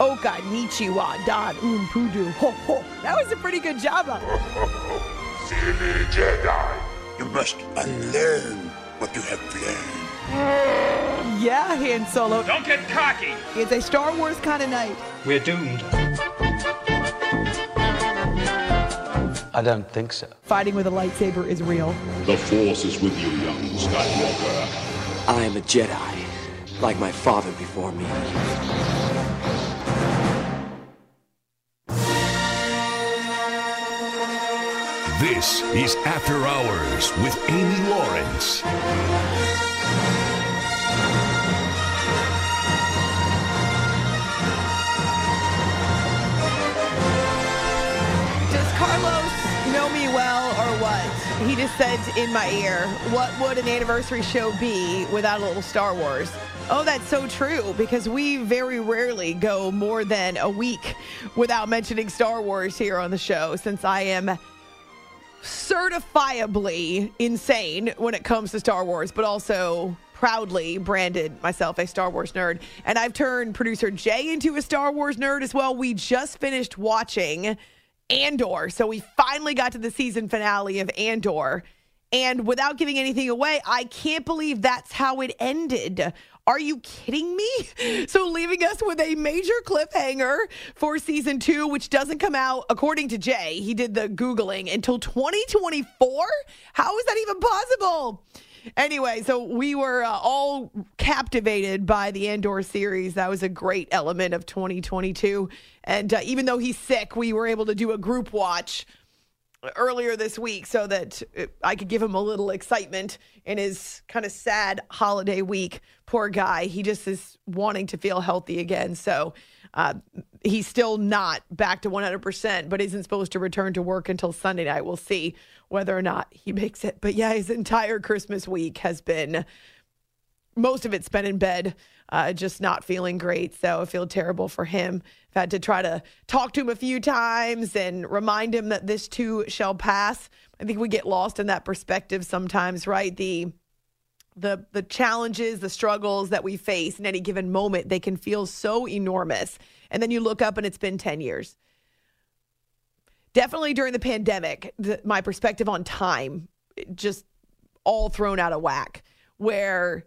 Oka Nichiwa Dan Un Pudu Ho Ho. That was a pretty good job of it. Silly Jedi, you must unlearn what you have learned. Yeah, Han Solo. Don't get cocky. It's a Star Wars kind of night. We're doomed. I don't think so. Fighting with a lightsaber is real. The Force is with you, young Skywalker. I am a Jedi, like my father before me. This is After Hours with Amy Lawrence. Does Carlos know me well or what? He just said in my ear, what would an anniversary show be without a little Star Wars? Oh, that's so true because we very rarely go more than a week without mentioning Star Wars here on the show since I am certifiably insane when it comes to Star Wars, but also proudly branded myself a Star Wars nerd. And I've turned producer Jay into a Star Wars nerd as well. We just finished watching Andor. So we finally got to the season finale of Andor. And without giving anything away, I can't believe that's how it ended. Are you kidding me? So, leaving us with a major cliffhanger for season two, which doesn't come out, according to Jay, he did the Googling until 2024? How is that even possible? Anyway, so we were uh, all captivated by the Andor series. That was a great element of 2022. And uh, even though he's sick, we were able to do a group watch earlier this week so that uh, I could give him a little excitement in his kind of sad holiday week. Poor guy. He just is wanting to feel healthy again. So uh, he's still not back to 100%, but isn't supposed to return to work until Sunday night. We'll see whether or not he makes it. But yeah, his entire Christmas week has been most of it spent in bed, uh, just not feeling great. So I feel terrible for him. I've had to try to talk to him a few times and remind him that this too shall pass. I think we get lost in that perspective sometimes, right? The the the challenges, the struggles that we face in any given moment, they can feel so enormous. And then you look up and it's been 10 years. Definitely during the pandemic, the, my perspective on time just all thrown out of whack where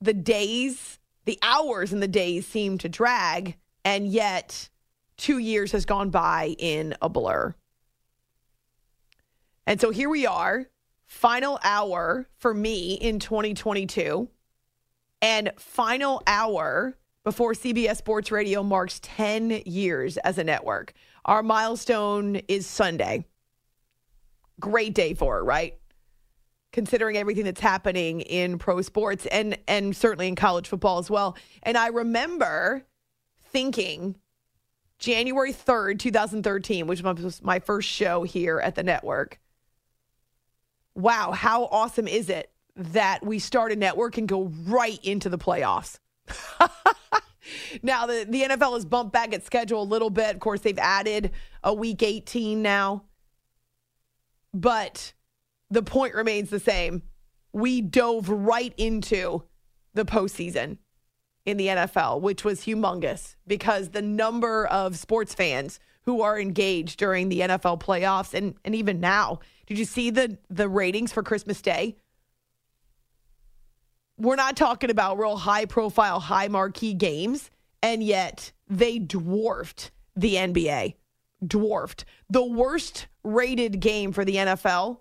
the days, the hours and the days seem to drag, and yet two years has gone by in a blur. And so here we are, final hour for me in 2022, and final hour before CBS Sports Radio marks 10 years as a network. Our milestone is Sunday. Great day for it, right? Considering everything that's happening in pro sports and and certainly in college football as well. And I remember thinking January 3rd, 2013, which was my first show here at the network. Wow, how awesome is it that we start a network and go right into the playoffs? now the, the NFL has bumped back its schedule a little bit. Of course, they've added a week 18 now. But the point remains the same. We dove right into the postseason in the NFL, which was humongous because the number of sports fans who are engaged during the NFL playoffs and, and even now. Did you see the the ratings for Christmas Day? We're not talking about real high profile, high marquee games, and yet they dwarfed the NBA. dwarfed. The worst rated game for the NFL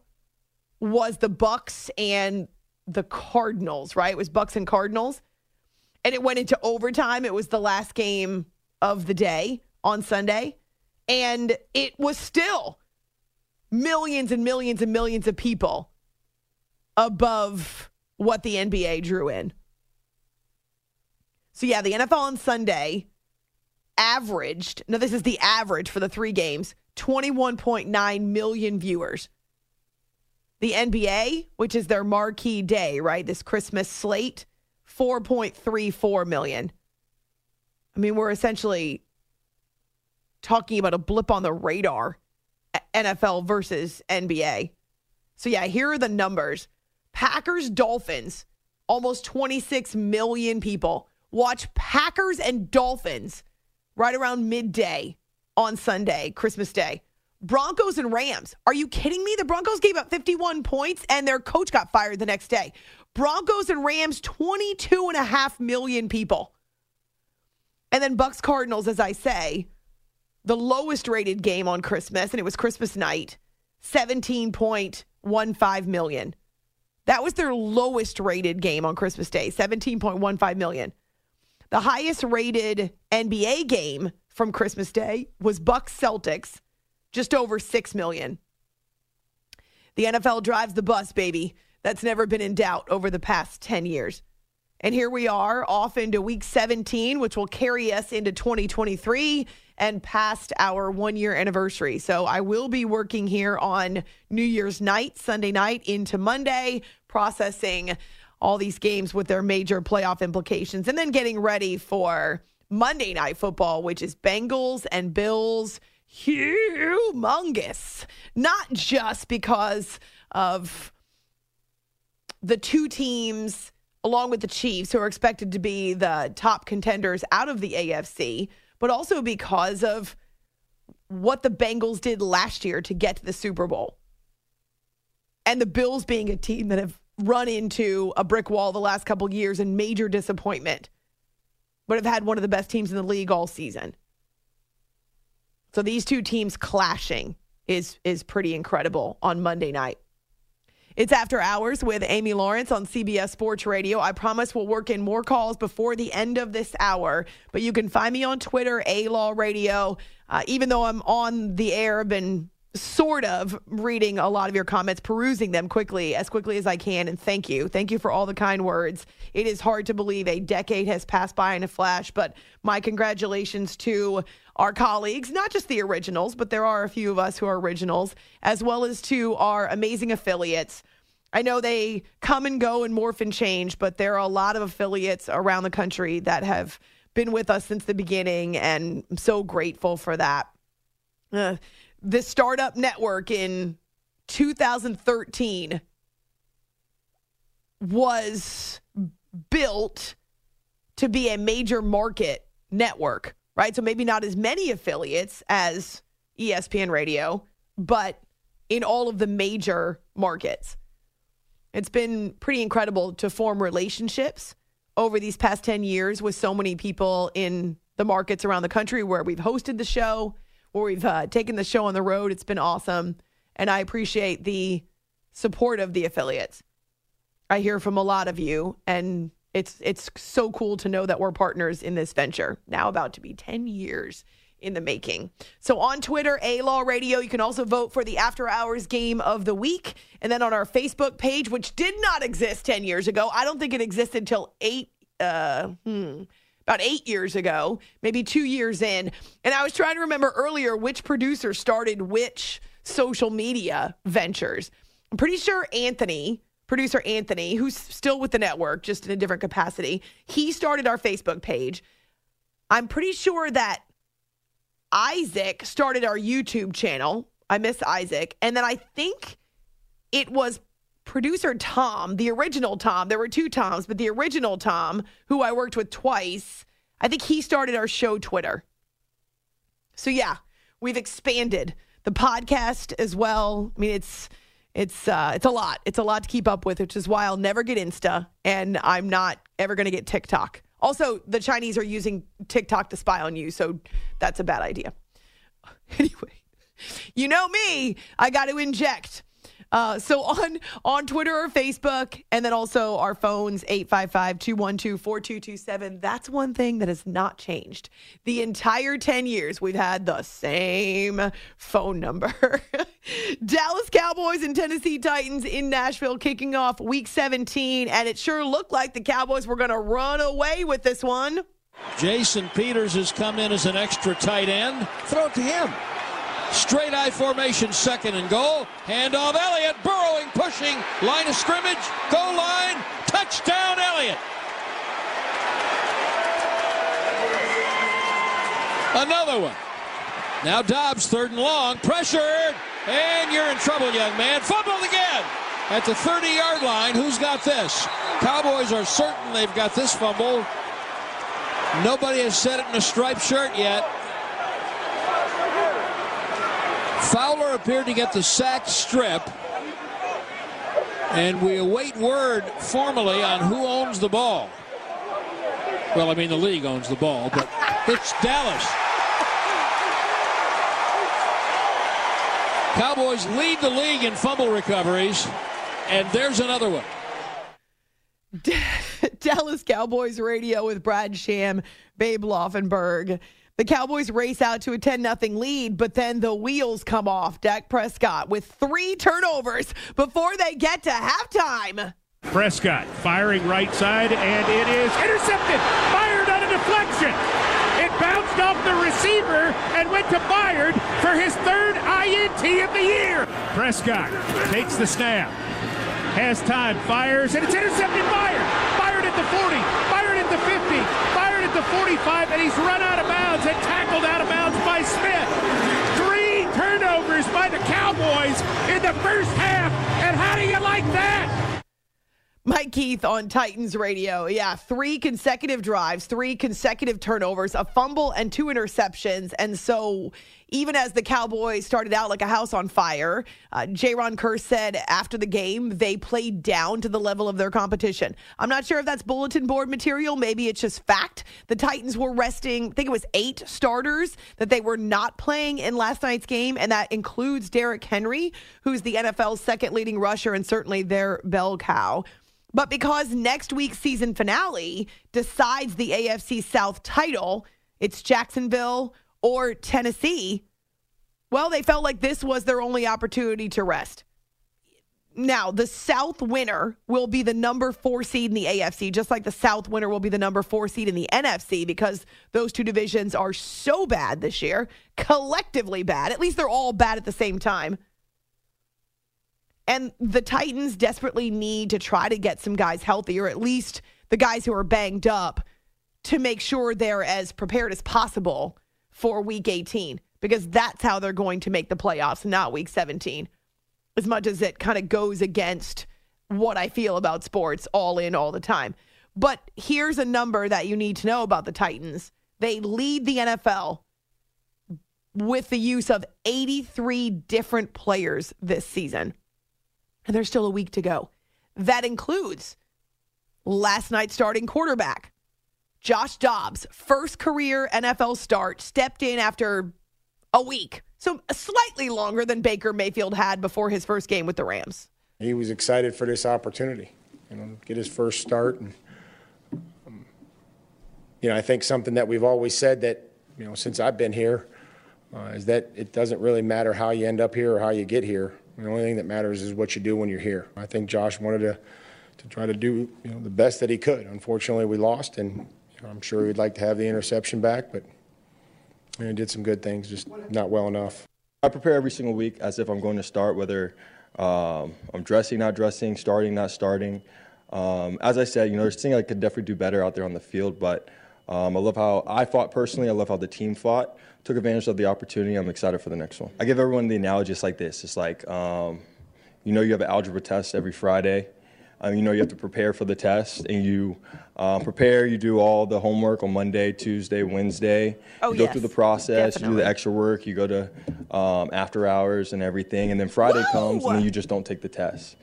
was the Bucks and the Cardinals, right? It was Bucks and Cardinals. And it went into overtime. It was the last game of the day on Sunday. And it was still millions and millions and millions of people above what the NBA drew in. So, yeah, the NFL on Sunday averaged, now this is the average for the three games, 21.9 million viewers. The NBA, which is their marquee day, right? This Christmas slate, 4.34 million. I mean, we're essentially talking about a blip on the radar, NFL versus NBA. So, yeah, here are the numbers Packers Dolphins, almost 26 million people watch Packers and Dolphins right around midday on Sunday, Christmas Day. Broncos and Rams. Are you kidding me? The Broncos gave up 51 points and their coach got fired the next day. Broncos and Rams, 22 and a half million people. And then Bucks Cardinals, as I say, the lowest rated game on Christmas, and it was Christmas night, 17.15 million. That was their lowest rated game on Christmas Day, 17.15 million. The highest rated NBA game from Christmas Day was Bucks Celtics, just over 6 million. The NFL drives the bus, baby. That's never been in doubt over the past 10 years. And here we are off into week 17, which will carry us into 2023 and past our one year anniversary. So I will be working here on New Year's night, Sunday night into Monday, processing all these games with their major playoff implications, and then getting ready for Monday Night Football, which is Bengals and Bills. Humongous. Not just because of the two teams, along with the Chiefs, who are expected to be the top contenders out of the AFC, but also because of what the Bengals did last year to get to the Super Bowl. And the Bills being a team that have run into a brick wall the last couple years and major disappointment, but have had one of the best teams in the league all season. So these two teams clashing is is pretty incredible on Monday night. It's after hours with Amy Lawrence on CBS Sports Radio. I promise we'll work in more calls before the end of this hour, but you can find me on Twitter, A Law Radio. Uh, even though I'm on the air, I've been sort of reading a lot of your comments, perusing them quickly, as quickly as I can. And thank you. Thank you for all the kind words. It is hard to believe a decade has passed by in a flash, but my congratulations to our colleagues, not just the originals, but there are a few of us who are originals, as well as to our amazing affiliates. I know they come and go and morph and change, but there are a lot of affiliates around the country that have been with us since the beginning, and I'm so grateful for that. Uh, the startup network in 2013 was built to be a major market network, right? So maybe not as many affiliates as ESPN Radio, but in all of the major markets. It's been pretty incredible to form relationships over these past 10 years with so many people in the markets around the country where we've hosted the show where we've uh, taken the show on the road. It's been awesome. And I appreciate the support of the affiliates. I hear from a lot of you, and it's it's so cool to know that we're partners in this venture. Now about to be 10 years in the making. So on Twitter, A Law Radio, you can also vote for the After Hours game of the week. And then on our Facebook page, which did not exist 10 years ago, I don't think it existed until eight, uh, hmm, about eight years ago, maybe two years in. And I was trying to remember earlier which producer started which social media ventures. I'm pretty sure Anthony, producer Anthony, who's still with the network, just in a different capacity, he started our Facebook page. I'm pretty sure that Isaac started our YouTube channel. I miss Isaac. And then I think it was producer Tom, the original Tom, there were two Toms, but the original Tom, who I worked with twice, I think he started our show Twitter. So yeah, we've expanded the podcast as well. I mean, it's it's uh, it's a lot. It's a lot to keep up with, which is why I'll never get Insta, and I'm not ever going to get TikTok. Also, the Chinese are using TikTok to spy on you, so that's a bad idea. Anyway, you know me, I got to inject. Uh, so on on Twitter or Facebook, and then also our phones 855-212-4227. That's one thing that has not changed. The entire 10 years we've had the same phone number. Dallas Cowboys and Tennessee Titans in Nashville kicking off week 17, and it sure looked like the Cowboys were going to run away with this one. Jason Peters has come in as an extra tight end. Throw it to him. Straight I formation, second and goal. Handoff Elliott, burrowing, pushing, line of scrimmage, goal line, touchdown Elliott. Another one. Now Dobbs, third and long, pressured, and you're in trouble, young man. Fumbled again at the 30 yard line. Who's got this? Cowboys are certain they've got this fumble. Nobody has said it in a striped shirt yet. Fowler appeared to get the sack strip. And we await word formally on who owns the ball. Well, I mean, the league owns the ball, but it's Dallas. Cowboys lead the league in fumble recoveries, and there's another one. Dallas Cowboys radio with Brad Sham, Babe Laufenberg. The Cowboys race out to a 10 0 lead, but then the wheels come off. Dak Prescott with three turnovers before they get to halftime. Prescott firing right side, and it is intercepted. Fired on a deflection. It bounced off the receiver and went to Byard for his third INT of the year. Prescott takes the snap, has time, fires, and it's intercepted. Byard. Byard at the 40, Byard at the 50, Byard at the 45, and he's run out of bounds and tackled out of bounds by Smith. Three turnovers by the Cowboys in the first half, and how do you like that? Mike Keith on Titans radio. Yeah, three consecutive drives, three consecutive turnovers, a fumble, and two interceptions. And so, even as the Cowboys started out like a house on fire, uh, Jayron Kearse said after the game they played down to the level of their competition. I'm not sure if that's bulletin board material. Maybe it's just fact. The Titans were resting, I think it was eight starters that they were not playing in last night's game, and that includes Derrick Henry, who's the NFL's second leading rusher and certainly their bell cow. But because next week's season finale decides the AFC South title, it's Jacksonville or Tennessee. Well, they felt like this was their only opportunity to rest. Now, the South winner will be the number four seed in the AFC, just like the South winner will be the number four seed in the NFC, because those two divisions are so bad this year, collectively bad. At least they're all bad at the same time. And the Titans desperately need to try to get some guys healthy, or at least the guys who are banged up, to make sure they're as prepared as possible for week 18, because that's how they're going to make the playoffs, not week 17. As much as it kind of goes against what I feel about sports all in all the time. But here's a number that you need to know about the Titans they lead the NFL with the use of 83 different players this season and there's still a week to go. That includes last night's starting quarterback, Josh Dobbs, first career NFL start, stepped in after a week. So slightly longer than Baker Mayfield had before his first game with the Rams. He was excited for this opportunity, you know, get his first start. And, um, you know, I think something that we've always said that, you know, since I've been here, uh, is that it doesn't really matter how you end up here or how you get here. The only thing that matters is what you do when you're here. I think Josh wanted to, to try to do you know, the best that he could. Unfortunately, we lost, and I'm sure we'd like to have the interception back, but you know, did some good things, just not well enough. I prepare every single week as if I'm going to start, whether um, I'm dressing, not dressing, starting, not starting. Um, as I said, you know, there's things I could definitely do better out there on the field, but um, I love how I fought personally. I love how the team fought took advantage of the opportunity. I'm excited for the next one. I give everyone the analogy just like this. It's like, um, you know, you have an algebra test every Friday. Um, you know, you have to prepare for the test, and you uh, prepare. You do all the homework on Monday, Tuesday, Wednesday. Oh, you go yes, through the process. definitely. You do the extra work. You go to um, after hours and everything, and then Friday comes, and then you just don't take the test.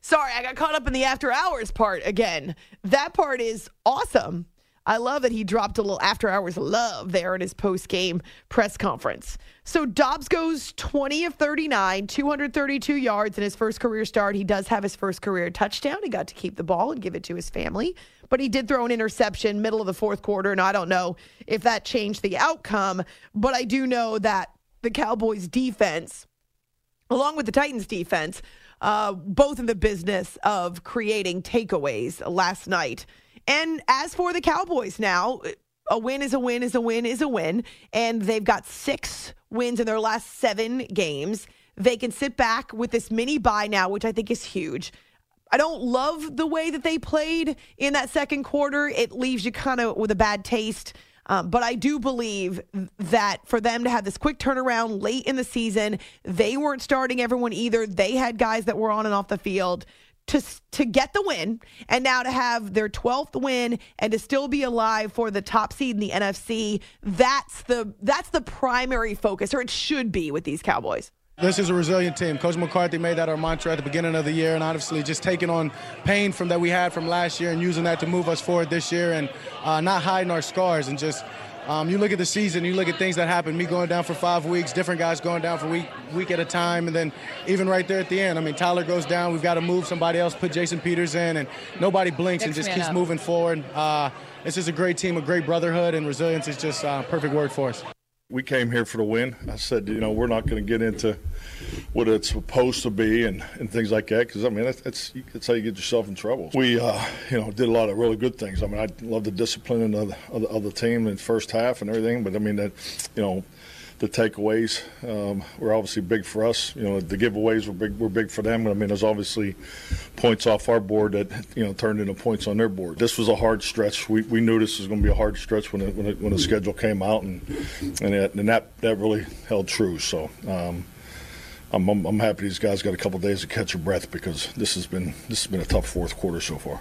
Sorry, I got caught up in the after hours part again. That part is awesome. I love that he dropped a little after hours love there in his post game press conference. So Dobbs goes 20 of 39, 232 yards in his first career start. He does have his first career touchdown. He got to keep the ball and give it to his family, but he did throw an interception middle of the fourth quarter. And I don't know if that changed the outcome, but I do know that the Cowboys defense, along with the Titans defense, uh, both in the business of creating takeaways last night. And as for the Cowboys now, a win is a win is a win is a win. And they've got six wins in their last seven games. They can sit back with this mini buy now, which I think is huge. I don't love the way that they played in that second quarter. It leaves you kind of with a bad taste. Um, but I do believe that for them to have this quick turnaround late in the season, they weren't starting everyone either. They had guys that were on and off the field to to get the win and now to have their 12th win and to still be alive for the top seed in the NFC that's the that's the primary focus or it should be with these Cowboys. This is a resilient team. Coach McCarthy made that our mantra at the beginning of the year, and obviously just taking on pain from that we had from last year and using that to move us forward this year, and uh, not hiding our scars and just um, you look at the season, you look at things that happen. Me going down for five weeks, different guys going down for week week at a time, and then even right there at the end. I mean, Tyler goes down. We've got to move somebody else, put Jason Peters in, and nobody blinks Next and just keeps up. moving forward. Uh, it's just a great team, a great brotherhood, and resilience is just a uh, perfect word for us. We came here for the win. I said, you know, we're not going to get into what it's supposed to be and, and things like that because I mean that's, that's, that's how you get yourself in trouble. We uh, you know did a lot of really good things. I mean I love the discipline of the, of the, of the team in the first half and everything, but I mean that you know the takeaways um, were obviously big for us. You know, the giveaways were big. Were big for them. I mean, there's obviously points off our board that you know turned into points on their board. This was a hard stretch. We, we knew this was going to be a hard stretch when it, when, it, when the schedule came out, and and, it, and that that really held true. So. Um, I'm, I'm, I'm, happy these guys got a couple days to catch their breath because this has been this has been a tough fourth quarter so far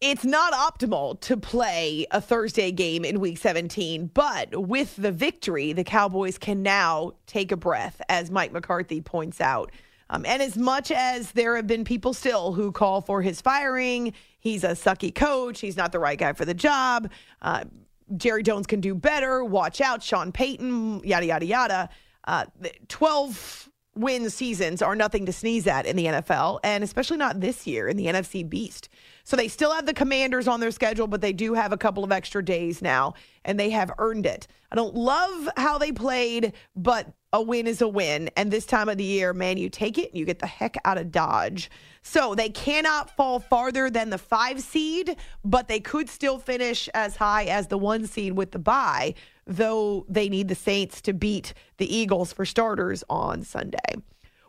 it's not optimal to play a Thursday game in week 17, but with the victory, the Cowboys can now take a breath, as Mike McCarthy points out. Um, and as much as there have been people still who call for his firing, he's a sucky coach, he's not the right guy for the job, uh, Jerry Jones can do better, watch out, Sean Payton, yada, yada, yada. Uh, 12 win seasons are nothing to sneeze at in the NFL, and especially not this year in the NFC Beast. So they still have the commanders on their schedule, but they do have a couple of extra days now, and they have earned it. I don't love how they played, but a win is a win. And this time of the year, man, you take it and you get the heck out of Dodge. So they cannot fall farther than the five seed, but they could still finish as high as the one seed with the bye, though they need the Saints to beat the Eagles for starters on Sunday.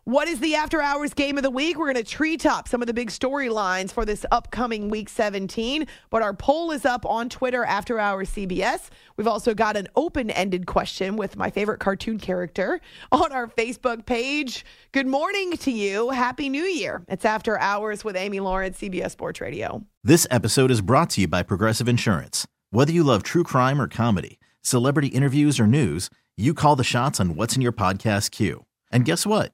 What is the after hours game of the week? We're going to treetop some of the big storylines for this upcoming week 17. But our poll is up on Twitter after hours CBS. We've also got an open ended question with my favorite cartoon character on our Facebook page. Good morning to you. Happy New Year. It's after hours with Amy Lawrence, CBS Sports Radio. This episode is brought to you by Progressive Insurance. Whether you love true crime or comedy, celebrity interviews or news, you call the shots on what's in your podcast queue. And guess what?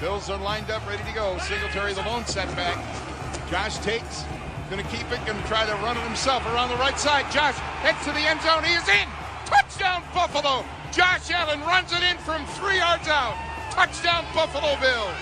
Bills are lined up, ready to go. Singletary, the lone setback. Josh takes, going to keep it, going to try to run it himself around the right side. Josh heads to the end zone. He is in. Touchdown, Buffalo. Josh Allen runs it in from three yards out. Touchdown, Buffalo Bills.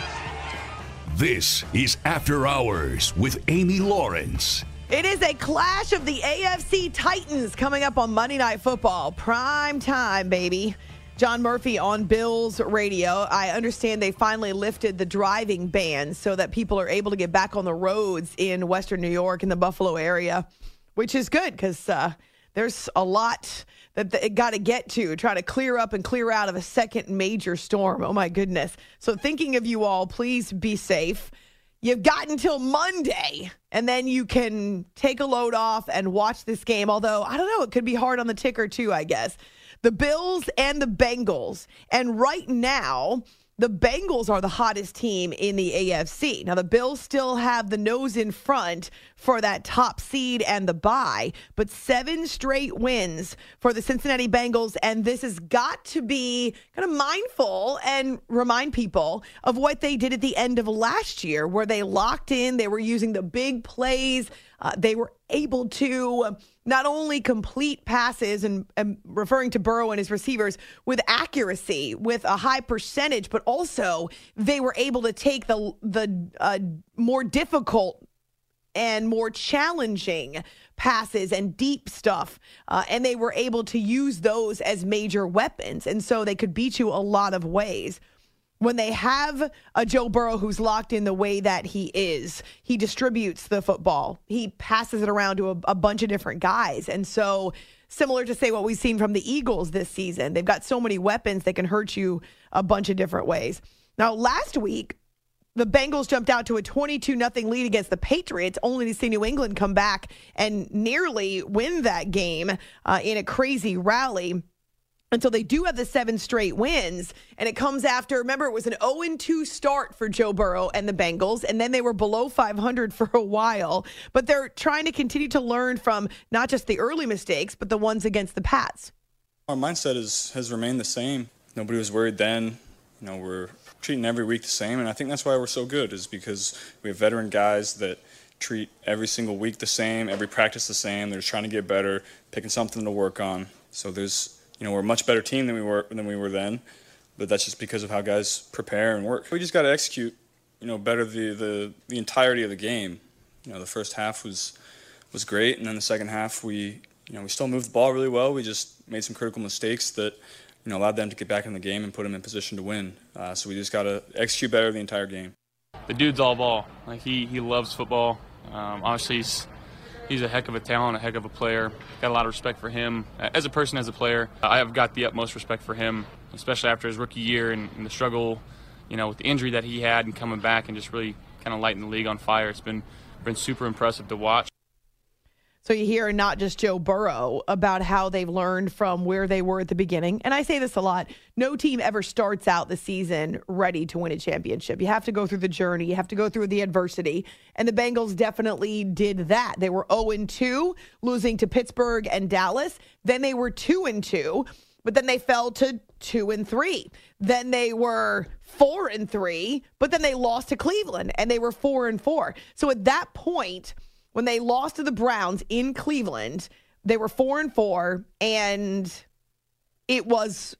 This is After Hours with Amy Lawrence. It is a clash of the AFC Titans coming up on Monday Night Football. Prime time, baby. John Murphy on Bills radio. I understand they finally lifted the driving ban so that people are able to get back on the roads in Western New York in the Buffalo area, which is good because uh, there's a lot that it got to get to, try to clear up and clear out of a second major storm. Oh my goodness. So thinking of you all, please be safe. You've got until Monday, and then you can take a load off and watch this game. Although, I don't know, it could be hard on the ticker too, I guess. The Bills and the Bengals. And right now, the Bengals are the hottest team in the AFC. Now, the Bills still have the nose in front for that top seed and the bye, but seven straight wins for the Cincinnati Bengals. And this has got to be kind of mindful and remind people of what they did at the end of last year, where they locked in, they were using the big plays, uh, they were able to not only complete passes and, and, referring to Burrow and his receivers with accuracy, with a high percentage, but also they were able to take the the uh, more difficult and more challenging passes and deep stuff, uh, and they were able to use those as major weapons, and so they could beat you a lot of ways when they have a Joe Burrow who's locked in the way that he is, he distributes the football. He passes it around to a, a, bunch of different guys. And so, similar to say what we've seen from the Eagles this season, they've got so many weapons that can hurt you a bunch of different ways. Now, last week, the Bengals jumped out to a 22 nothing lead against the Patriots, only to see New England come back and nearly win that game uh, in a crazy rally. So they do have the seven straight wins. And it comes after, remember, it was an 0 2 start for Joe Burrow and the Bengals. And then they were below 500 for a while. But they're trying to continue to learn from not just the early mistakes, but the ones against the Pats. Our mindset is, has remained the same. Nobody was worried then. You know, we're treating every week the same. And I think that's why we're so good, is because we have veteran guys that treat every single week the same, every practice the same. They're trying to get better, picking something to work on. So there's you know, we're a much better team than we were than we were then, but that's just because of how guys prepare and work. We just got to execute, you know, better the, the the entirety of the game. You know, the first half was was great, and then the second half we you know we still moved the ball really well. We just made some critical mistakes that you know allowed them to get back in the game and put them in position to win. Uh, so we just got to execute better the entire game. The dude's all ball. Like he he loves football. Um, obviously, he's he's a heck of a talent, a heck of a player. Got a lot of respect for him as a person, as a player. I have got the utmost respect for him, especially after his rookie year and, and the struggle, you know, with the injury that he had and coming back and just really kind of lighting the league on fire. It's been been super impressive to watch. So you hear not just Joe Burrow about how they've learned from where they were at the beginning. And I say this a lot no team ever starts out the season ready to win a championship. You have to go through the journey, you have to go through the adversity. And the Bengals definitely did that. They were 0 2, losing to Pittsburgh and Dallas. Then they were 2 2, but then they fell to 2 and 3. Then they were 4 and 3, but then they lost to Cleveland and they were 4 and 4. So at that point, when they lost to the Browns in Cleveland, they were four and four, and it was.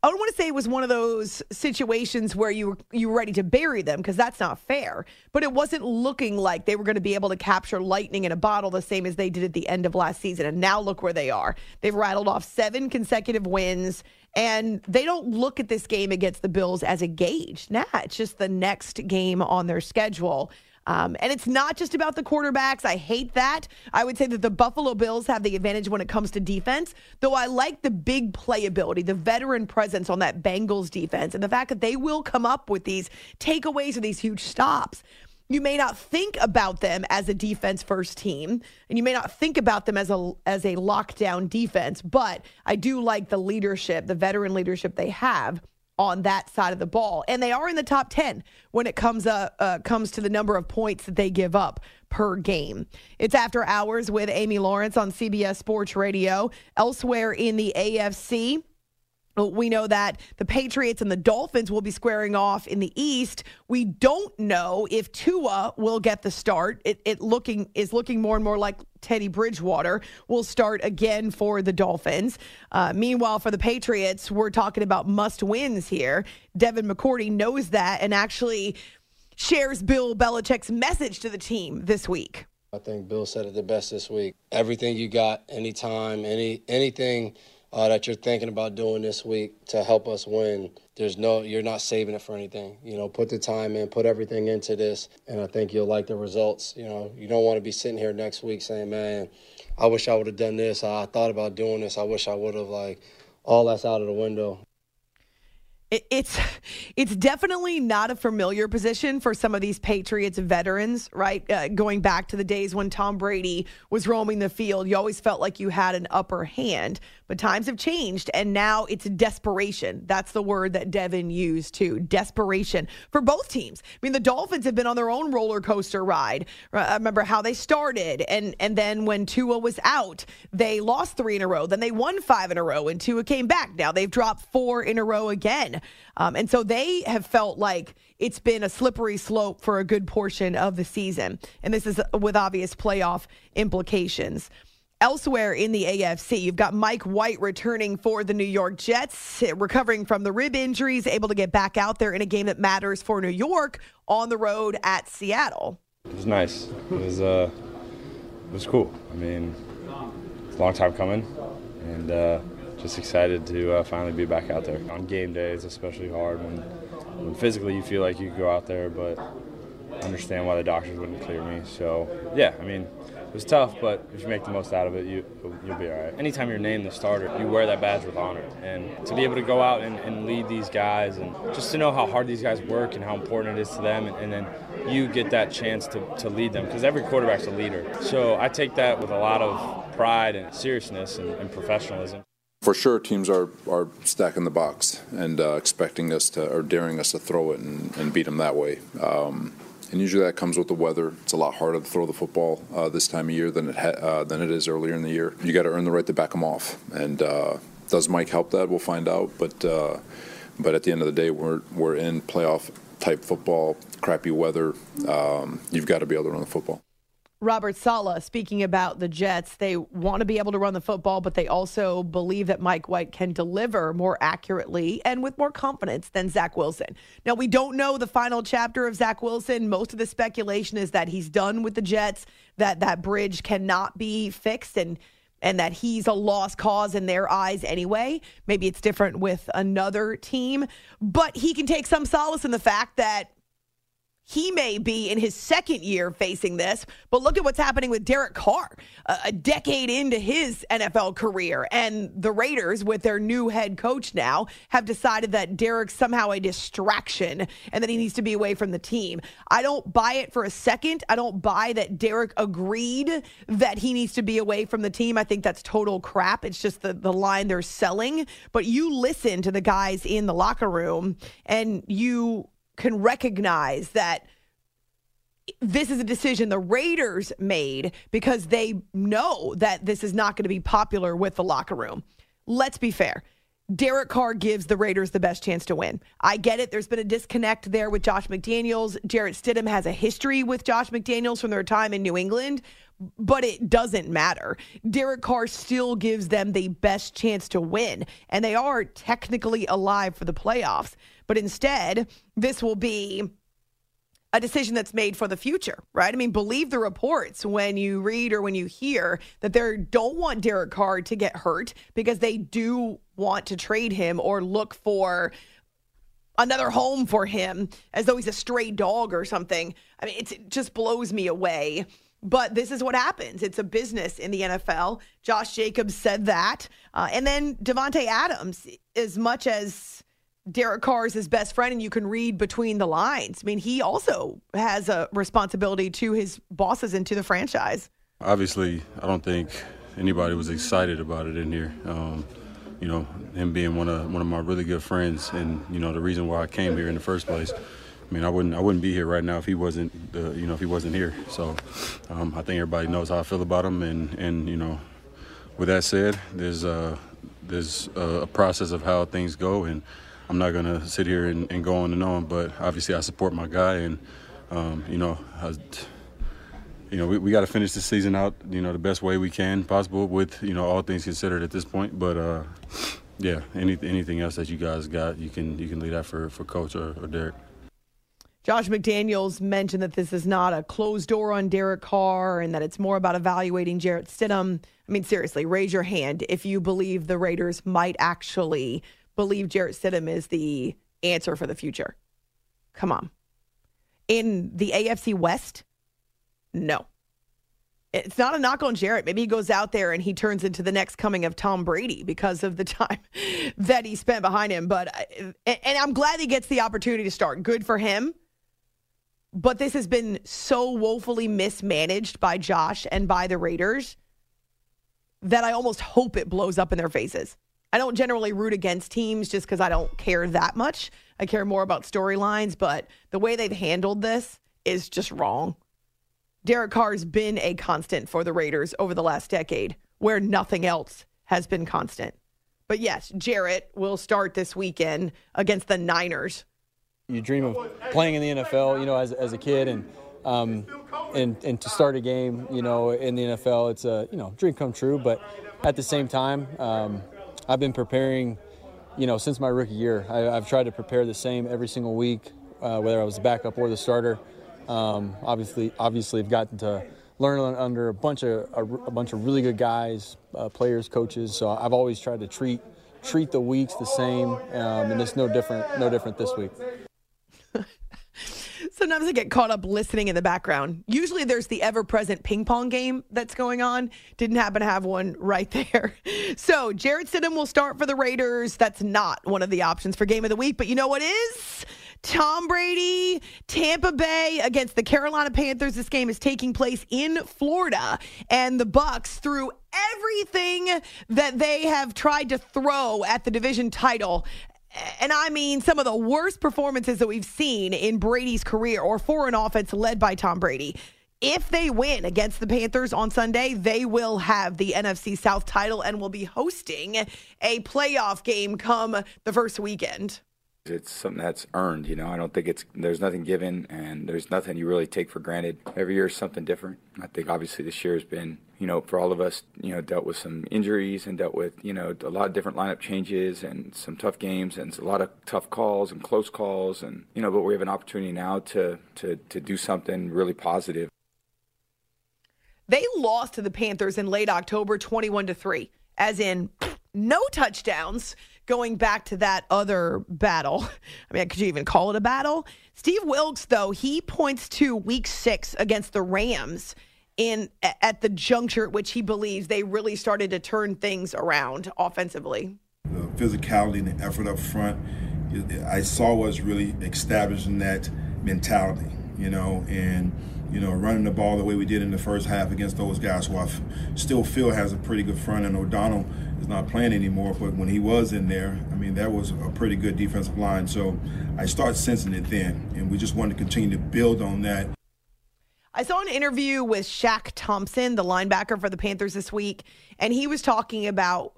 I don't want to say it was one of those situations where you were you were ready to bury them because that's not fair. But it wasn't looking like they were going to be able to capture lightning in a bottle the same as they did at the end of last season. And now look where they are. They've rattled off seven consecutive wins, and they don't look at this game against the Bills as a gauge. Nah, it's just the next game on their schedule. Um, and it's not just about the quarterbacks. I hate that. I would say that the Buffalo Bills have the advantage when it comes to defense, though I like the big playability, the veteran presence on that Bengals defense, and the fact that they will come up with these takeaways or these huge stops. you may not think about them as a defense first team and you may not think about them as a as a lockdown defense but i do like the leadership the veteran leadership they have on that side of the ball. And they are in the top 10 when it comes uh, uh, comes to the number of points that they give up per game. It's after hours with amy lawrence on cbs sports radio. Elsewhere in the afc we know that the Patriots and the Dolphins will be squaring off in the East. We don't know if Tua will get the start. It, it looking is looking more and more like Teddy Bridgewater will start again for the Dolphins. Uh, meanwhile, for the Patriots, we're talking about must wins here. Devin McCourty knows that and actually shares Bill Belichick's message to the team this week. I think Bill said it the best this week. Everything you got, anytime, any anything uh, that you're thinking about doing this week to help us win. There's no, you're not saving it for anything. You know, put the time in, put everything into this, and I think you'll like the results. You know, you don't want to be sitting here next week saying, "Man, I wish I would have done this. I thought about doing this. I wish I would have." Like, all that's out of the window it's it's definitely not a familiar position for some of these Patriots veterans, right? Uh, going back to the days when Tom Brady was roaming the field, you always felt like you had an upper hand. But times have changed, and now it's desperation. That's the word that Devin used too. Desperation for both teams. I mean, the Dolphins have been on their own roller coaster ride. I remember how they started, and and then when Tua was out, they lost three in a row. Then they won five in a row, and Tua came back. Now they've dropped four in a row again. Um, and so they have felt like it's been a slippery slope for a good portion of the season. And this is with obvious playoff implications. Elsewhere in the AFC, you've got Mike White returning for the New York Jets, recovering from the rib injuries, able to get back out there in a game that matters for New York on the road at Seattle. It was nice. It was uh, it was cool. I mean, it's a long time coming, and uh, just excited to uh, finally be back out there. On game day, it's especially hard when, when physically you feel like you could go out there, but understand why the doctors wouldn't clear me. So, yeah, I mean, it was tough, but if you make the most out of it, you, you'll be all right. Anytime you're named the starter, you wear that badge with honor. And to be able to go out and, and lead these guys and just to know how hard these guys work and how important it is to them, and, and then you get that chance to, to lead them because every quarterback's a leader. So I take that with a lot of pride and seriousness and, and professionalism. For sure, teams are, are stacking the box and uh, expecting us to, or daring us to throw it and, and beat them that way. Um, and usually that comes with the weather. It's a lot harder to throw the football uh, this time of year than it ha- uh, than it is earlier in the year. You got to earn the right to back them off. And uh, does Mike help that? We'll find out. But uh, but at the end of the day, we're we're in playoff type football, crappy weather. Um, you've got to be able to run the football. Robert Saleh speaking about the Jets. They want to be able to run the football, but they also believe that Mike White can deliver more accurately and with more confidence than Zach Wilson. Now, we don't know the final chapter of Zach Wilson. Most of the speculation is that he's done with the Jets, that that bridge cannot be fixed, and and that he's a lost cause in their eyes anyway. Maybe it's different with another team, but he can take some solace in the fact that he may be in his second year facing this, but look at what's happening with Derek Carr, a decade into his NFL career. And the Raiders, with their new head coach now, have decided that Derek's somehow a distraction and that he needs to be away from the team. I don't buy it for a second. I don't buy that Derek agreed that he needs to be away from the team. I think that's total crap. It's just the, the line they're selling. But you listen to the guys in the locker room and you can recognize that this is a decision the Raiders made because they know that this is not going to be popular with the locker room. Let's be fair. Derek Carr gives the Raiders the best chance to win. I get it. There's been a disconnect there with Josh McDaniels. Jarrett Stidham has a history with Josh McDaniels from their time in New England, but it doesn't matter. Derek Carr still gives them the best chance to win, and they are technically alive for the playoffs. But instead, this will be a decision that's made for the future, right? I mean, believe the reports when you read or when you hear that they don't want Derek Carr to get hurt because they do want to trade him or look for another home for him as though he's a stray dog or something. I mean, it just blows me away. But this is what happens. It's a business in the NFL. Josh Jacobs said that. Uh, and then Davante Adams, as much as Derek Carr is his best friend and you can read between the lines. I mean, he also has a responsibility to his bosses and to the franchise. Obviously, I don't think anybody was excited about it in here. Um, you know, him being one of one of my really good friends, and you know the reason why I came here in the first place. I mean, I wouldn't I wouldn't be here right now if he wasn't uh, you know if he wasn't here. So um, I think everybody knows how I feel about him, and and you know, with that said, there's uh, there's a process of how things go, and I'm not gonna sit here and, and go on and on. But obviously, I support my guy, and um, you know. I, you know, we, we got to finish the season out, you know, the best way we can possible with, you know, all things considered at this point. But uh, yeah, any, anything else that you guys got, you can you can leave that for, for Coach or, or Derek. Josh McDaniels mentioned that this is not a closed door on Derek Carr and that it's more about evaluating Jarrett Stidham. I mean, seriously, raise your hand if you believe the Raiders might actually believe Jarrett Stidham is the answer for the future. Come on. In the AFC West, no. It's not a knock on Jarrett. Maybe he goes out there and he turns into the next coming of Tom Brady because of the time that he spent behind him. But uh, and I'm glad he gets the opportunity to start. Good for him. But this has been so woefully mismanaged by Josh and by the Raiders that I almost hope it blows up in their faces. I don't generally root against teams just because I don't care that much. I care more about storylines, but the way they've handled this is just wrong. Derek Carr's been a constant for the Raiders over the last decade, where nothing else has been constant. But yes, Jarrett will start this weekend against the Niners. You dream of playing in the NFL, you know, as, as a kid, and um, and and to start a game, you know, in the NFL, it's a you know dream come true. But at the same time, um, I've been preparing, you know, since my rookie year. I, have tried to prepare the same every single week, uh, whether I was the backup or the starter. Um, obviously, obviously, I've gotten to learn under a bunch of a, a bunch of really good guys, uh, players, coaches. So I've always tried to treat treat the weeks the same, um, and it's no different no different this week. Sometimes I get caught up listening in the background. Usually there's the ever present ping pong game that's going on. Didn't happen to have one right there. So Jarrett Stidham will start for the Raiders. That's not one of the options for game of the week, but you know what is? Tom Brady, Tampa Bay against the Carolina Panthers. This game is taking place in Florida, and the Bucs threw everything that they have tried to throw at the division title and I mean some of the worst performances that we've seen in Brady's career or for an offense led by Tom Brady. If they win against the Panthers on Sunday, they will have the NFC South title and will be hosting a playoff game come the first weekend. It's something that's earned, you know. I don't think it's there's nothing given and there's nothing you really take for granted. Every year is something different. I think obviously this year has been, you know, for all of us, you know, dealt with some injuries and dealt with, you know, a lot of different lineup changes and some tough games and a lot of tough calls and close calls and you know, but we have an opportunity now to to to do something really positive. They lost to the Panthers in late October 21 to 3, as in no touchdowns going back to that other battle. I mean, could you even call it a battle? Steve Wilks, though, he points to week six against the Rams in at the juncture at which he believes they really started to turn things around offensively. The physicality and the effort up front, I saw us really establishing that mentality, you know, and you know, running the ball the way we did in the first half against those guys who I f- still feel has a pretty good front. Aaron Donald is not playing anymore, but when he was in there, I mean, that was a pretty good defensive line. So I start sensing it then, and we just wanted to continue to build on that. I saw an interview with Shaq Thompson, the linebacker for the Panthers this week, and he was talking about.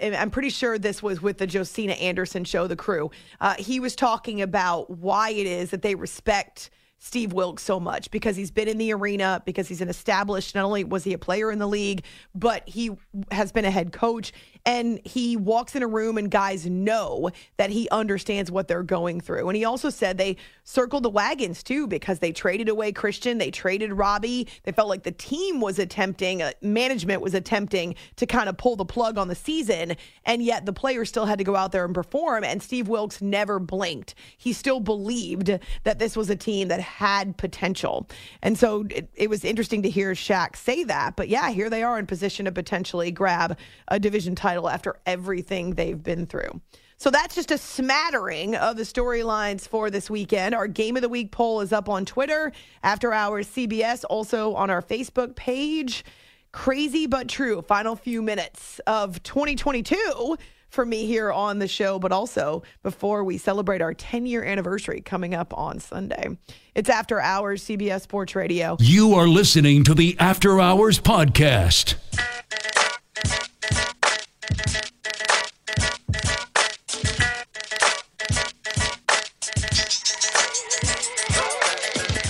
I'm pretty sure this was with the Josina Anderson show, The Crew. Uh, he was talking about why it is that they respect Steve Wilks so much because he's been in the arena, because he's an established, not only was he a player in the league, but he has been a head coach and he walks in a room and guys know that he understands what they're going through. And he also said they circled the wagons too because they traded away Christian, they traded Robbie. They felt like the team was attempting, uh, management was attempting to kind of pull the plug on the season, and yet the players still had to go out there and perform. And Steve Wilks never blinked. He still believed that this was a team that had potential. And so it, it was interesting to hear Shaq say that. But yeah, here they are in position to potentially grab a division title title after everything they've been through. So that's just a smattering of the storylines for this weekend. Our game of the week poll is up on Twitter, After Hours CBS, also on our Facebook page. Crazy but true. Final few minutes of 2022 for me here on the show, but also before we celebrate our 10 year anniversary coming up on Sunday. It's After Hours CBS Sports Radio. You are listening to the After Hours Podcast.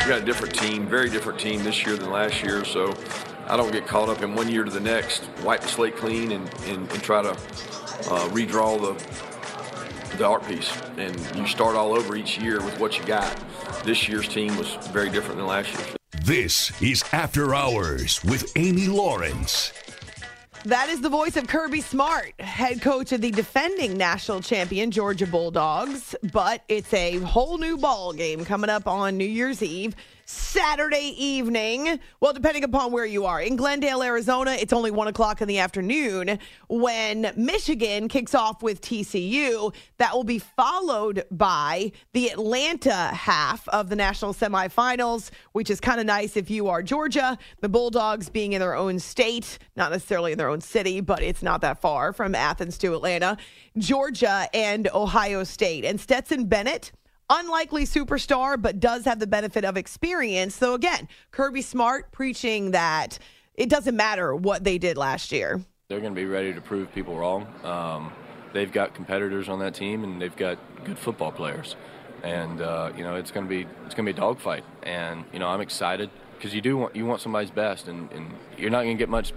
We got a different team, very different team this year than last year. So I don't get caught up in one year to the next, wipe the slate clean, and, and, and try to uh, redraw the the art piece. And you start all over each year with what you got. This year's team was very different than last year's. This is After Hours with Amy Lawrence. That is the voice of Kirby Smart, head coach of the defending national champion Georgia Bulldogs. But it's a whole new ball game coming up on New Year's Eve. Saturday evening. Well, depending upon where you are. In Glendale, Arizona, it's only one o'clock in the afternoon when Michigan kicks off with TCU. That will be followed by the Atlanta half of the national semifinals, which is kind of nice if you are Georgia. The Bulldogs being in their own state, not necessarily in their own city, but it's not that far from Athens to Atlanta. Georgia and Ohio State. And Stetson Bennett unlikely superstar, but does have the benefit of experience. So again, Kirby Smart preaching that it doesn't matter what they did last year. They're going to be ready to prove people wrong. Um, they've got competitors on that team, and they've got good football players. And uh, you know, it's going to be it's going to be a dogfight. And you know, I'm excited because you do want you want somebody's best, and, and you're not going to get much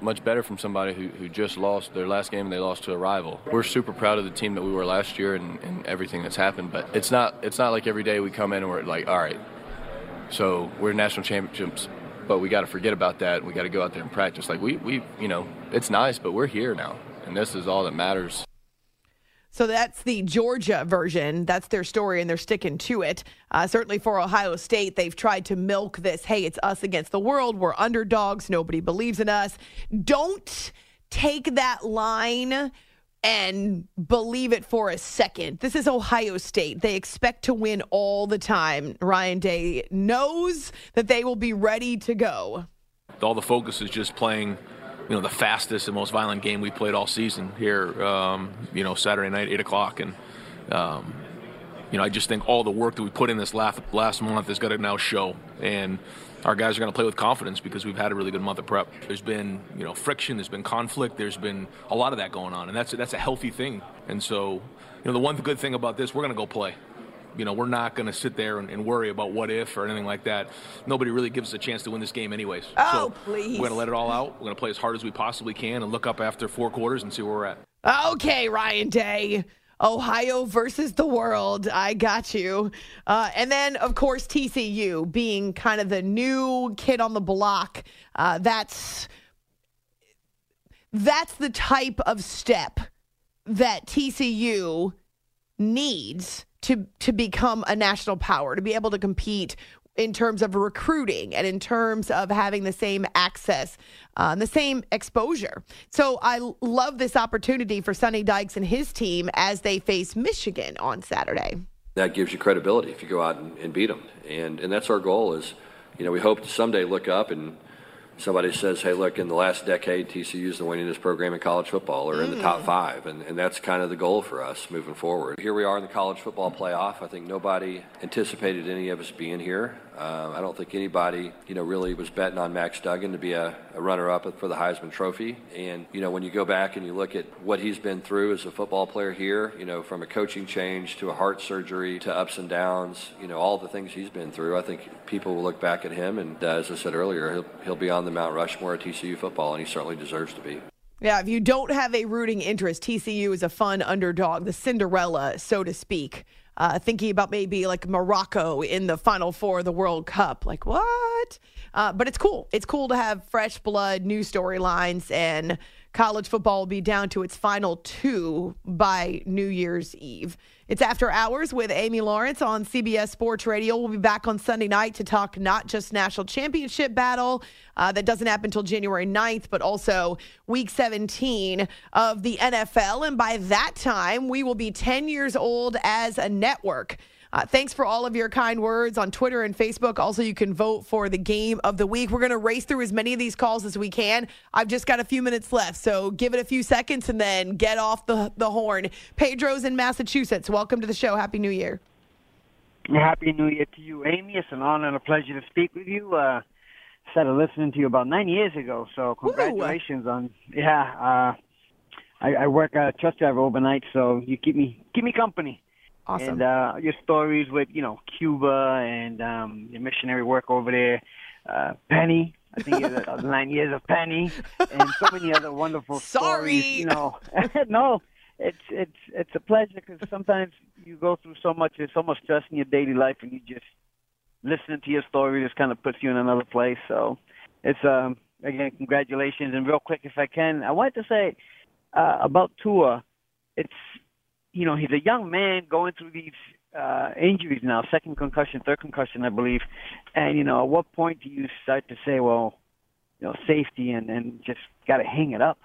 much better from somebody who, who just lost their last game and they lost to a rival. We're super proud of the team that we were last year and, and everything that's happened, but it's not it's not like every day we come in and we're like, all right, so we're national championships, but we got to forget about that. We got to go out there and practice. Like we we you know it's nice, but we're here now, and this is all that matters. So that's the Georgia version. That's their story, and they're sticking to it. Uh, certainly for Ohio State, they've tried to milk this hey, it's us against the world. We're underdogs. Nobody believes in us. Don't take that line and believe it for a second. This is Ohio State. They expect to win all the time. Ryan Day knows that they will be ready to go. All the focus is just playing you know the fastest and most violent game we played all season here. Um, you know Saturday night, eight o'clock, and um, you know I just think all the work that we put in this last last month is going to now show, and our guys are going to play with confidence because we've had a really good month of prep. There's been you know friction, there's been conflict, there's been a lot of that going on, and that's that's a healthy thing. And so you know the one good thing about this, we're going to go play. You know, we're not going to sit there and, and, worry about what if or anything like that. Nobody really gives us a chance to win this game, anyways. Oh, so please. We're going to let it all out. We're going to play as hard as we possibly can and look up after four quarters and see where we're at. Okay, Ryan Day. Ohio versus the world. I got you. Uh, and then, of course, TCU being kind of the new kid on the block. Uh, that's that's the type of step that TCU needs to to become a national power, to be able to compete in terms of recruiting and in terms of having the same access, uh, the same exposure. So I love this opportunity for Sonny Dykes and his team as they face Michigan on Saturday. That gives you credibility if you go out and, and beat them, and and that's our goal. Is you know we hope to someday look up and somebody says, hey, look, in the last decade, TCU is the winningest program in college football or in the top mm. five. And, and that's kind of the goal for us moving forward. Here we are in the college football playoff. I think nobody anticipated any of us being here. Um, I don't think anybody, you know, really was betting on Max Duggan to be a, a runner-up for the Heisman Trophy. And you know, when you go back and you look at what he's been through as a football player here, you know, from a coaching change to a heart surgery to ups and downs, you know, all the things he's been through, I think people will look back at him, and uh, as I said earlier, he'll he'll be on the Mount Rushmore of TCU football, and he certainly deserves to be. Yeah, if you don't have a rooting interest, TCU is a fun underdog, the Cinderella, so to speak uh, thinking about maybe like Morocco in the Final Four of the World Cup. Like, what? Uh, but it's cool. It's cool to have fresh blood, new storylines, and college football will be down to its final two by New Year's Eve. It's After Hours with Amy Lawrence on CBS Sports Radio. We'll be back on Sunday night to talk not just national championship battle uh, that doesn't happen until January 9th, but also week 17 of the NFL. And by that time, we will be 10 years old as a network. Uh, thanks for all of your kind words on Twitter and Facebook. Also, you can vote for the game of the week. We're going to race through as many of these calls as we can. I've just got a few minutes left, so give it a few seconds and then get off the, the horn. Pedro's in Massachusetts. Welcome to the show. Happy New Year. Happy New Year to you, Amy. It's an honor and a pleasure to speak with you. Uh, started listening to you about nine years ago, so congratulations Woo. on yeah. Uh, I, I work a truck driver overnight, so you keep me keep me company. Awesome. And uh, your stories with you know Cuba and um, your missionary work over there, uh, Penny. I think it's uh, nine years of Penny, and so many other wonderful Sorry. stories. You know, no, it's it's it's a pleasure because sometimes you go through so much, there's so much stress in your daily life, and you just listening to your story just kind of puts you in another place. So it's um again congratulations, and real quick if I can, I wanted to say uh, about Tua. It's you know, he's a young man going through these uh, injuries now, second concussion, third concussion, I believe. And, you know, at what point do you start to say, well, you know, safety and, and just got to hang it up?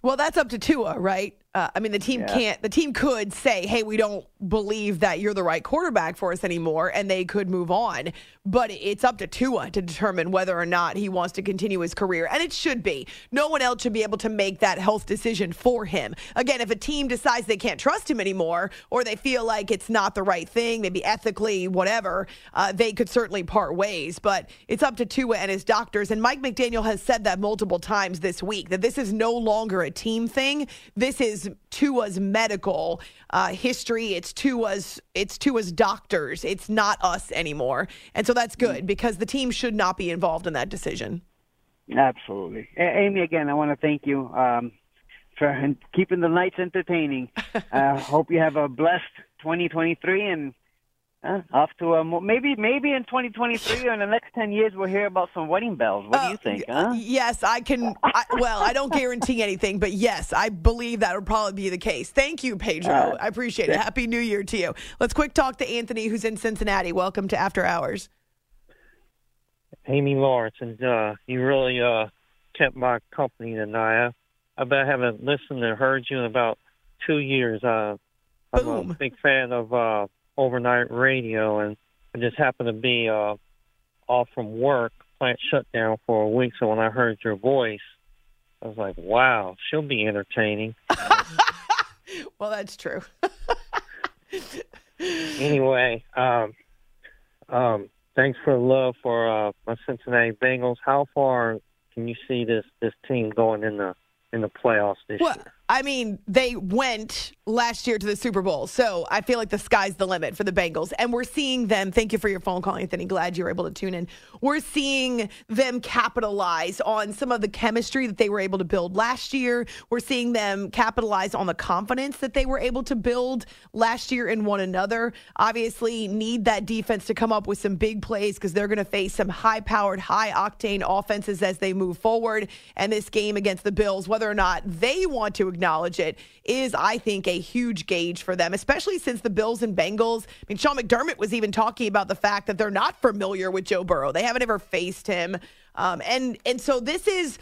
Well, that's up to Tua, right? Uh, I mean, the team Yeah. can't. The team could say, "Hey, we don't believe that you're the right quarterback for us anymore," and they could move on. But it's up to Tua to determine whether or not he wants to continue his career, and it should be. No one else should be able to make that health decision for him. Again, if a team decides they can't trust him anymore, or they feel like it's not the right thing, maybe ethically, whatever, uh, they could certainly part ways. But it's up to Tua and his doctors. And Mike McDaniel has said that multiple times this week that this is no longer a team thing. This is Tua's medical uh, history. It's Tua's it's Tua's doctors. It's not us anymore. And so that's good because the team should not be involved in that decision. Absolutely. A- Amy, again, I want to thank you um, for keeping the nights entertaining. uh, hope you have a blessed 2023 and uh, off to a mo- maybe maybe in 2023 or in the next 10 years we'll hear about some wedding bells. What do you think, huh? Yes, I can. I, well, I don't guarantee anything, but yes, I believe that would probably be the case. Thank you, Pedro. Uh, I appreciate it. Happy New Year to you. Let's quick talk to Anthony, who's in Cincinnati. Welcome to After Hours. Amy Lawrence, and uh, you really uh, kept my company tonight. I, I bet I haven't listened and heard you in about two years. Uh, I'm a big fan of uh, overnight radio, and I just happened to be uh, off from work, plant shutdown for a week. So when I heard your voice, I was like, "Wow, she'll be entertaining." Well, that's true. anyway, um, um, thanks for the love for uh, my Cincinnati Bengals. How far can you see this this team going in the in the playoffs this Well, year? I mean, they went last year to the Super Bowl, so I feel like the sky's the limit for the Bengals. And we're seeing them. Thank you for your phone call, Anthony. Glad you were able to tune in. We're seeing them capitalize on some of the chemistry that they were able to build last year. We're seeing them capitalize on the confidence that they were able to build last year in one another. Obviously, need that defense to come up with some big plays because they're going to face some high-powered, high-octane offenses as they move forward. And this game against the Bills, whether or not they want to acknowledge it, is, I think, a huge gauge for them, especially since the Bills and Bengals. I mean, Sean McDermott was even talking about the fact that they're not familiar with Joe Burrow. They haven't ever faced him. Um, and and so this is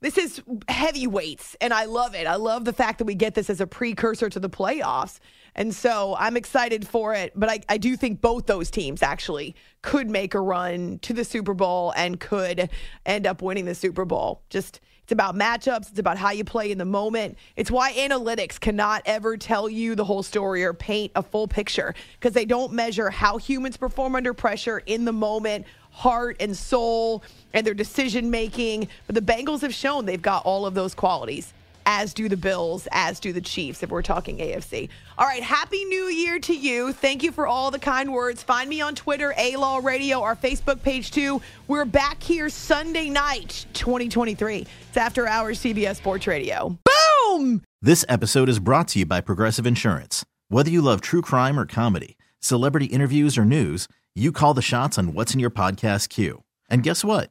this is heavyweights, and I love it. I love the fact that we get this as a precursor to the playoffs. And so I'm excited for it. But I, I do think both those teams actually could make a run to the Super Bowl and could end up winning the Super Bowl. Just it's about matchups, it's about how you play in the moment. It's why analytics cannot ever tell you the whole story or paint a full picture because they don't measure how humans perform under pressure in the moment, heart and soul, and their decision making. But the Bengals have shown they've got all of those qualities. As do the Bills, as do the Chiefs, if we're talking AFC. All right, Happy New Year to you. Thank you for all the kind words. Find me on Twitter, A Law Radio, our Facebook page too. We're back here Sunday night, 2023. It's After Hours CBS Sports Radio. Boom! This episode is brought to you by Progressive Insurance. Whether you love true crime or comedy, celebrity interviews or news, you call the shots on what's in your podcast queue. And guess what?